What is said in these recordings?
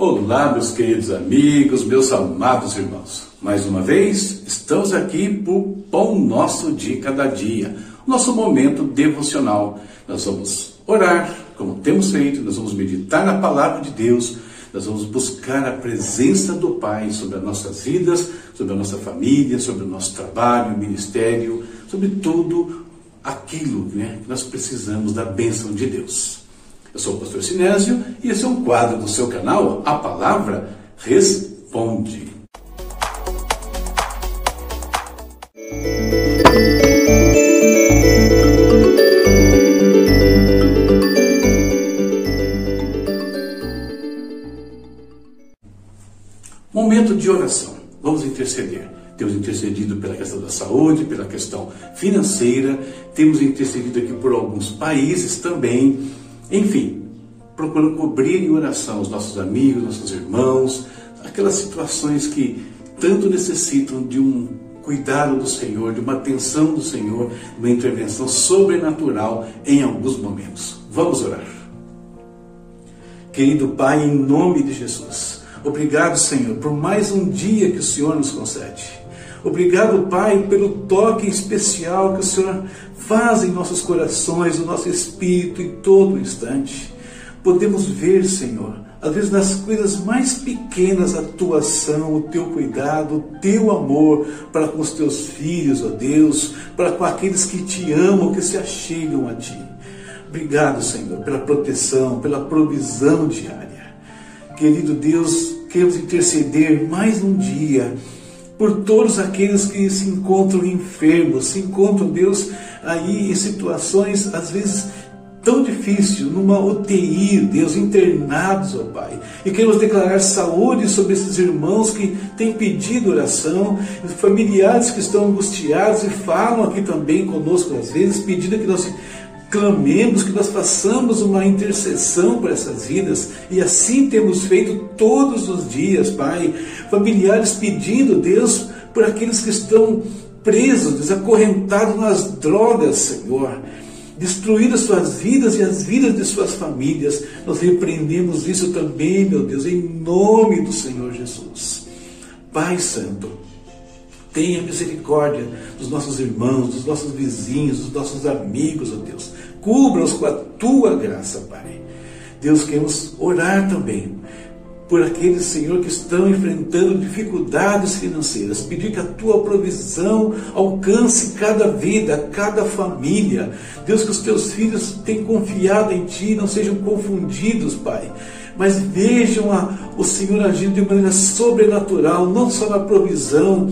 Olá, meus queridos amigos, meus amados irmãos. Mais uma vez, estamos aqui para o Pão Nosso de Cada Dia, nosso momento devocional. Nós vamos orar, como temos feito, nós vamos meditar na palavra de Deus, nós vamos buscar a presença do Pai sobre as nossas vidas, sobre a nossa família, sobre o nosso trabalho, ministério, sobre tudo aquilo né, que nós precisamos da bênção de Deus. Eu sou o pastor Sinésio e esse é um quadro do seu canal, A Palavra Responde. Momento de oração. Vamos interceder. Temos intercedido pela questão da saúde, pela questão financeira, temos intercedido aqui por alguns países também enfim, procurando cobrir em oração os nossos amigos, nossos irmãos, aquelas situações que tanto necessitam de um cuidado do Senhor, de uma atenção do Senhor, de uma intervenção sobrenatural em alguns momentos. Vamos orar. Querido Pai, em nome de Jesus, obrigado, Senhor, por mais um dia que o Senhor nos concede. Obrigado, Pai, pelo toque especial que o Senhor faz em nossos corações, no nosso espírito, em todo instante. Podemos ver, Senhor, às vezes nas coisas mais pequenas, a tua ação, o teu cuidado, o teu amor para com os teus filhos, ó Deus, para com aqueles que te amam, que se achegam a ti. Obrigado, Senhor, pela proteção, pela provisão diária. Querido Deus, queremos interceder mais um dia por todos aqueles que se encontram enfermos, se encontram, Deus, aí em situações às vezes tão difíceis, numa UTI, Deus, internados, ó Pai. E queremos declarar saúde sobre esses irmãos que têm pedido oração, familiares que estão angustiados e falam aqui também conosco às vezes, pedindo que nós clamemos, que nós façamos uma intercessão por essas vidas, e assim temos feito todos os dias, Pai. Familiares pedindo, Deus, por aqueles que estão presos, desacorrentados nas drogas, Senhor, destruindo as suas vidas e as vidas de suas famílias. Nós repreendemos isso também, meu Deus, em nome do Senhor Jesus. Pai Santo, tenha misericórdia dos nossos irmãos, dos nossos vizinhos, dos nossos amigos, ó Deus. Cubra-os com a tua graça, Pai. Deus, queremos orar também por aqueles, Senhor, que estão enfrentando dificuldades financeiras. Pedir que a tua provisão alcance cada vida, cada família. Deus, que os teus filhos tenham confiado em Ti, não sejam confundidos, Pai. Mas vejam a, o Senhor agindo de maneira sobrenatural, não só na provisão,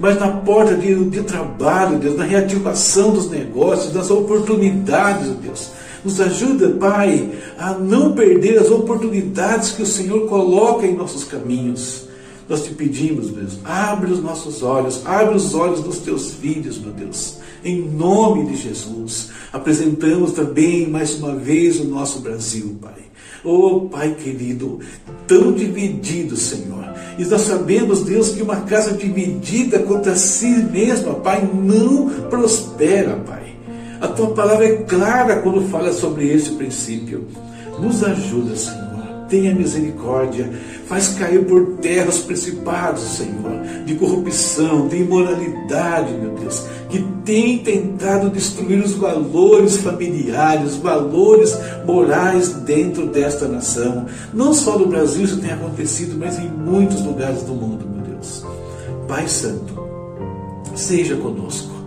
mas na porta de, de trabalho, Deus, na reativação dos negócios, das oportunidades, Deus. Nos ajuda, Pai, a não perder as oportunidades que o Senhor coloca em nossos caminhos. Nós te pedimos, Deus, abre os nossos olhos, abre os olhos dos teus filhos, meu Deus, em nome de Jesus. Apresentamos também mais uma vez o nosso Brasil, Pai. Oh, Pai querido, tão dividido, Senhor. E nós sabemos, Deus, que uma casa dividida contra si mesma, Pai, não prospera, Pai. A tua palavra é clara quando fala sobre esse princípio. Nos ajuda, Senhor tenha misericórdia, faz cair por terra os principados, Senhor, de corrupção, de imoralidade, meu Deus, que tem tentado destruir os valores familiares, os valores morais dentro desta nação. Não só no Brasil isso tem acontecido, mas em muitos lugares do mundo, meu Deus. Pai Santo, seja conosco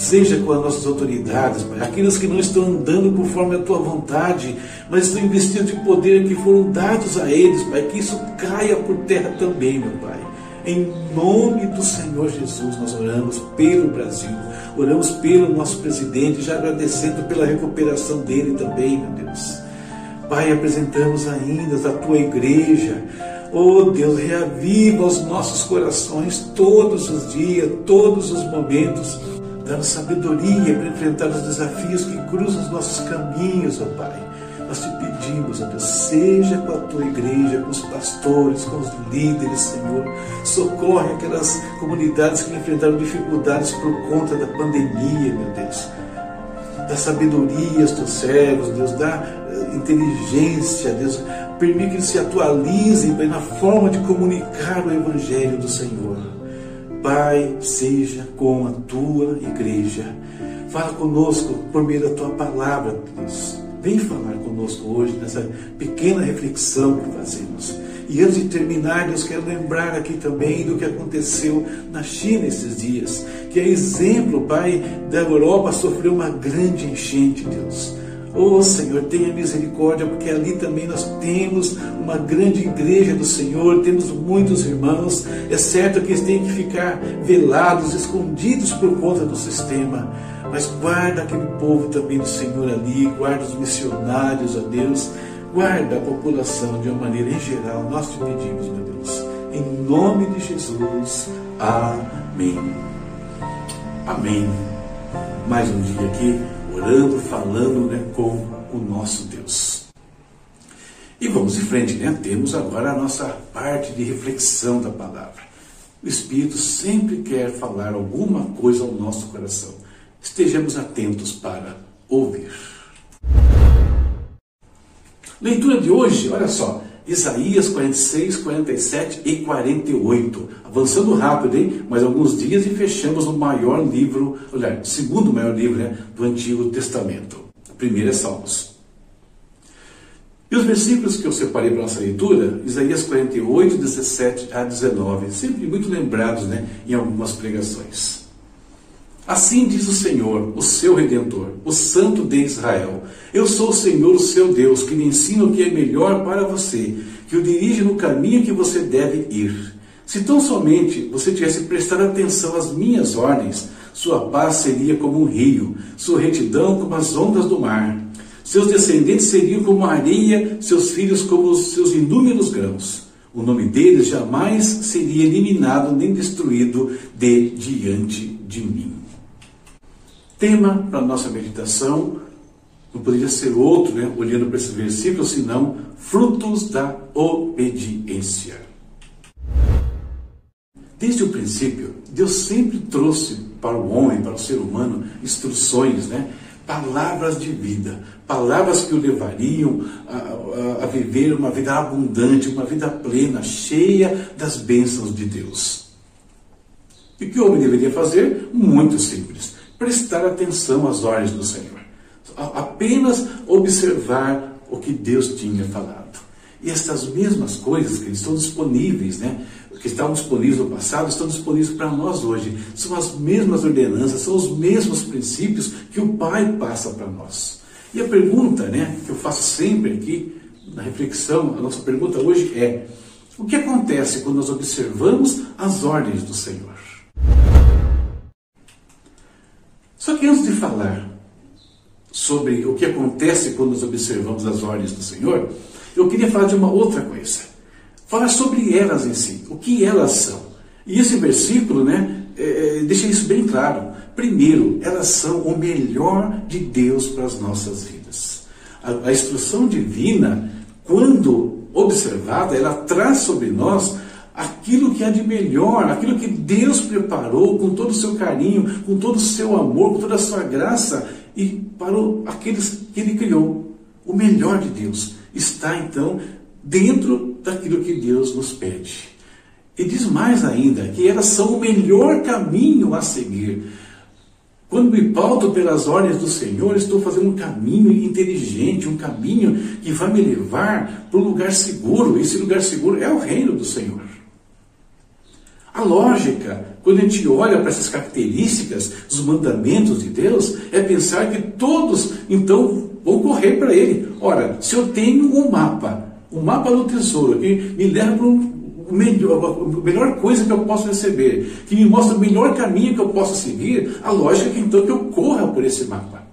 seja com as nossas autoridades, Pai, aqueles que não estão andando conforme a tua vontade, mas estão investindo de poder que foram dados a eles, Pai, que isso caia por terra também, meu Pai. Em nome do Senhor Jesus, nós oramos pelo Brasil, oramos pelo nosso presidente, já agradecendo pela recuperação dele também, meu Deus. Pai, apresentamos ainda a tua igreja, Oh Deus, reaviva os nossos corações todos os dias, todos os momentos dando sabedoria para enfrentar os desafios que cruzam os nossos caminhos, ó Pai. Nós te pedimos, ó Deus, seja com a tua igreja, com os pastores, com os líderes, Senhor. Socorre aquelas comunidades que enfrentaram dificuldades por conta da pandemia, meu Deus. Dá sabedoria aos teus servos, Deus, dá eh, inteligência, Deus, permite que eles se atualizem na forma de comunicar o Evangelho do Senhor. Pai, seja com a tua igreja. Fala conosco por meio da tua palavra, Deus. Vem falar conosco hoje nessa pequena reflexão que fazemos. E antes de terminar, Deus, quero lembrar aqui também do que aconteceu na China esses dias, que é exemplo, Pai, da Europa sofreu uma grande enchente, Deus. Oh Senhor, tenha misericórdia, porque ali também nós temos uma grande igreja do Senhor, temos muitos irmãos. É certo que eles têm que ficar velados, escondidos por conta do sistema, mas guarda aquele povo também do Senhor ali, guarda os missionários, a Deus Guarda a população de uma maneira em geral. Nós te pedimos, meu Deus. Em nome de Jesus. Amém. Amém. Mais um dia aqui, orando, falando né, com o nosso Deus. E vamos em frente, né? Temos agora a nossa parte de reflexão da palavra. O Espírito sempre quer falar alguma coisa ao nosso coração. Estejamos atentos para ouvir. Leitura de hoje, olha só, Isaías 46, 47 e 48. Avançando rápido, hein? Mais alguns dias e fechamos o maior livro, olha, o segundo maior livro né, do Antigo Testamento. Primeiro é Salmos. E os versículos que eu separei para nossa leitura, Isaías 48, 17 a 19, sempre muito lembrados né, em algumas pregações. Assim diz o Senhor, o seu redentor, o Santo de Israel: Eu sou o Senhor, o seu Deus, que lhe ensina o que é melhor para você, que o dirige no caminho que você deve ir. Se tão somente você tivesse prestado atenção às minhas ordens, sua paz seria como um rio, sua retidão como as ondas do mar. Seus descendentes seriam como a areia, seus filhos como os seus inúmeros grãos. O nome deles jamais seria eliminado nem destruído de diante de mim. Tema para a nossa meditação não poderia ser outro, né, olhando para esse versículo, senão frutos da obediência. Desde o princípio, Deus sempre trouxe para o homem, para o ser humano, instruções, né? palavras de vida, palavras que o levariam a, a, a, viver uma vida abundante, uma vida plena, cheia das bênçãos de Deus. E o que o homem deveria fazer? Muito simples prestar atenção às ordens do Senhor. Apenas observar o que Deus tinha falado. E estas mesmas coisas que estão disponíveis, né? que estavam disponíveis no passado, estão disponíveis para nós hoje. São as mesmas ordenanças, são os mesmos princípios que o Pai passa para nós. E a pergunta né, que eu faço sempre aqui, na reflexão, a nossa pergunta hoje é: o que acontece quando nós observamos as ordens do Senhor? Só que antes de falar sobre o que acontece quando nós observamos as ordens do Senhor, eu queria falar de uma outra coisa. Falar sobre elas em si, o que elas são. E esse versículo né, é, é deixa isso bem claro. Primeiro, elas são o melhor de Deus para as nossas vidas. A, a instrução divina, quando observada, ela traz sobre nós aquilo que há de melhor, aquilo que Deus preparou com todo o seu carinho, com todo o seu amor, com toda a sua graça e para aqueles que Ele criou. O melhor de Deus está então dentro daquilo que Deus nos pede. E diz mais ainda que elas são o melhor caminho a seguir. Quando me pauto pelas ordens do Senhor, estou fazendo um caminho inteligente, um caminho que vai me levar para um lugar seguro. Esse lugar seguro é o reino do Senhor. A lógica, quando a gente olha para essas características dos mandamentos de Deus, é pensar que todos, então, vão correr para Ele. Ora, se eu tenho um mapa, um mapa do tesouro, que me leva para um melhor, a melhor coisa que eu posso receber, que me mostra o melhor caminho que eu posso seguir, a lógica é então que eu corra por esse mapa.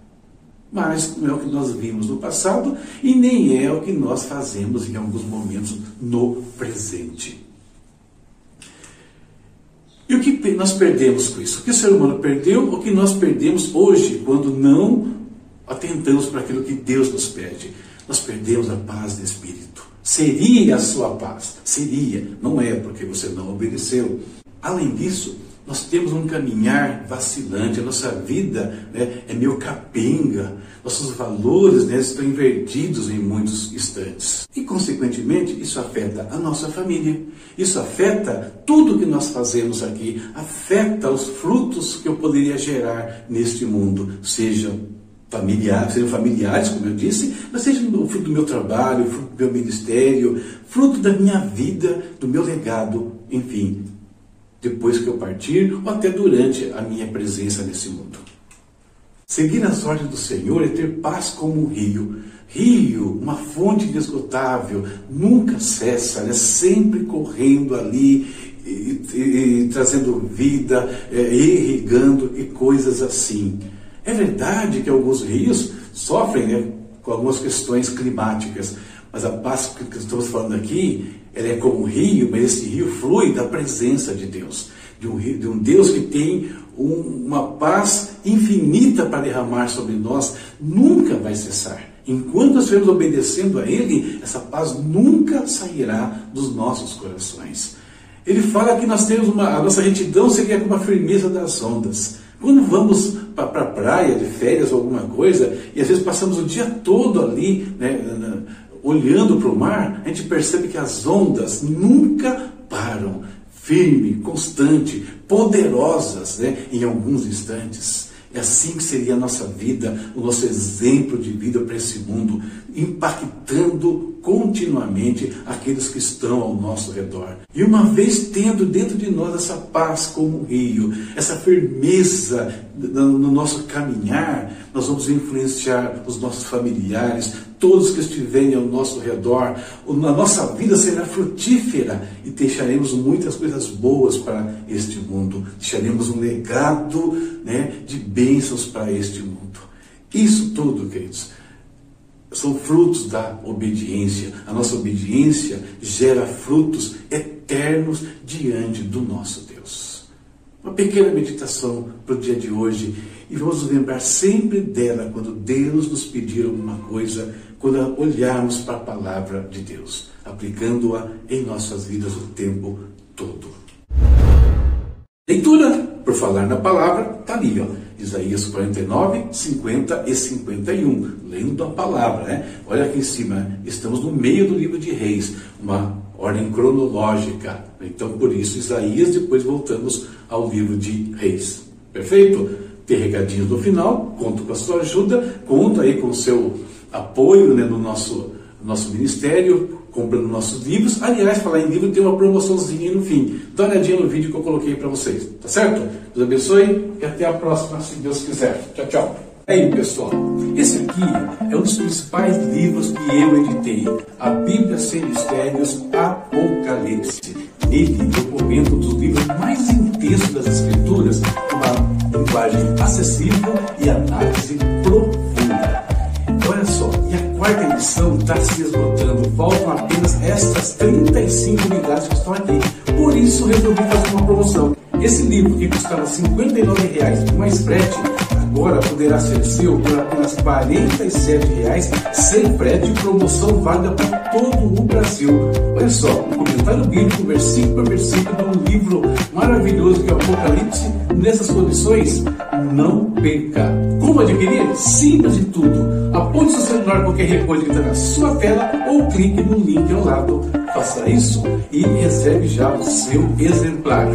Mas não é o que nós vimos no passado e nem é o que nós fazemos em alguns momentos no presente. E o que nós perdemos com isso? O que o ser humano perdeu, o que nós perdemos hoje quando não atentamos para aquilo que Deus nos pede? Nós perdemos a paz de espírito. Seria a sua paz? Seria. Não é, porque você não obedeceu. Além disso, nós temos um caminhar vacilante, a nossa vida né, é meio capenga, nossos valores né, estão invertidos em muitos instantes. E, consequentemente, isso afeta a nossa família, isso afeta tudo que nós fazemos aqui, afeta os frutos que eu poderia gerar neste mundo, sejam familiares, sejam familiares, como eu disse, mas seja o fruto do meu trabalho, fruto do meu ministério, fruto da minha vida, do meu legado, enfim, depois que eu partir ou até durante a minha presença nesse mundo. Seguir as ordens do Senhor é ter paz como um rio. Rio, uma fonte inesgotável, nunca cessa, é sempre correndo ali, e, e, e, trazendo vida, é, irrigando e coisas assim. É verdade que alguns rios sofrem né, com algumas questões climáticas, mas a paz que estamos falando aqui ela é como um rio, mas esse rio flui da presença de Deus. De um, rio, de um Deus que tem um, uma paz infinita para derramar sobre nós, nunca vai cessar. Enquanto nós estivermos obedecendo a Ele, essa paz nunca sairá dos nossos corações. Ele fala que nós temos uma, a nossa retidão seria como a firmeza das ondas. Quando vamos para pra praia de férias ou alguma coisa, e às vezes passamos o dia todo ali, né, olhando para o mar, a gente percebe que as ondas nunca param, firme, constante, poderosas, né, em alguns instantes. É assim que seria a nossa vida, o nosso exemplo de vida para esse mundo, impactando continuamente aqueles que estão ao nosso redor. E uma vez tendo dentro de nós essa paz como um rio, essa firmeza no nosso caminhar, nós vamos influenciar os nossos familiares, todos que estiverem ao nosso redor. A nossa vida será frutífera e deixaremos muitas coisas boas para este mundo. Deixaremos um legado né, de bênçãos para este mundo. Isso tudo, queridos, são frutos da obediência. A nossa obediência gera frutos eternos diante do nosso Deus. Uma pequena meditação para o dia de hoje e vamos lembrar sempre dela quando Deus nos pedir alguma coisa, quando olharmos para a palavra de Deus, aplicando-a em nossas vidas o tempo todo. Leitura, por falar na palavra, está ali, ó. Isaías 49, 50 e 51. Lendo a palavra, né? Olha aqui em cima, estamos no meio do livro de Reis, uma ordem cronológica. Então, por isso, Isaías, depois voltamos ao livro de Reis. Perfeito? Tem recadinhos no final, conto com a sua ajuda, conto aí com o seu apoio né, no nosso, nosso ministério, comprando nossos livros. Aliás, falar em livro, tem uma promoçãozinha no fim. Dá uma olhadinha no vídeo que eu coloquei para vocês. Tá certo? Deus abençoe e até a próxima, se Deus quiser. Tchau, tchau. Aí, pessoal, esse aqui é um dos principais livros que eu editei, a Bíblia Sem Mistérios Apocalipse. Nele eu comento um dos livros mais intensos das Escrituras, uma linguagem acessível e análise quarta edição está se esgotando, faltam apenas estas 35 unidades que estão aqui. Por isso resolvi fazer uma promoção. Esse livro que custava R$ 59,00 mais frete, agora poderá ser seu por apenas R$ 47,00 sem frete e promoção válida para todo o Brasil. Olha só, o comentário bíblico, versículo por versículo, de um livro maravilhoso que é o Apocalipse, nessas condições, não perca. Como adquirir? Simples de tudo. Aponte seu celular qualquer coisa que está na sua tela ou clique no link ao lado. Faça isso e reserve já o seu exemplar.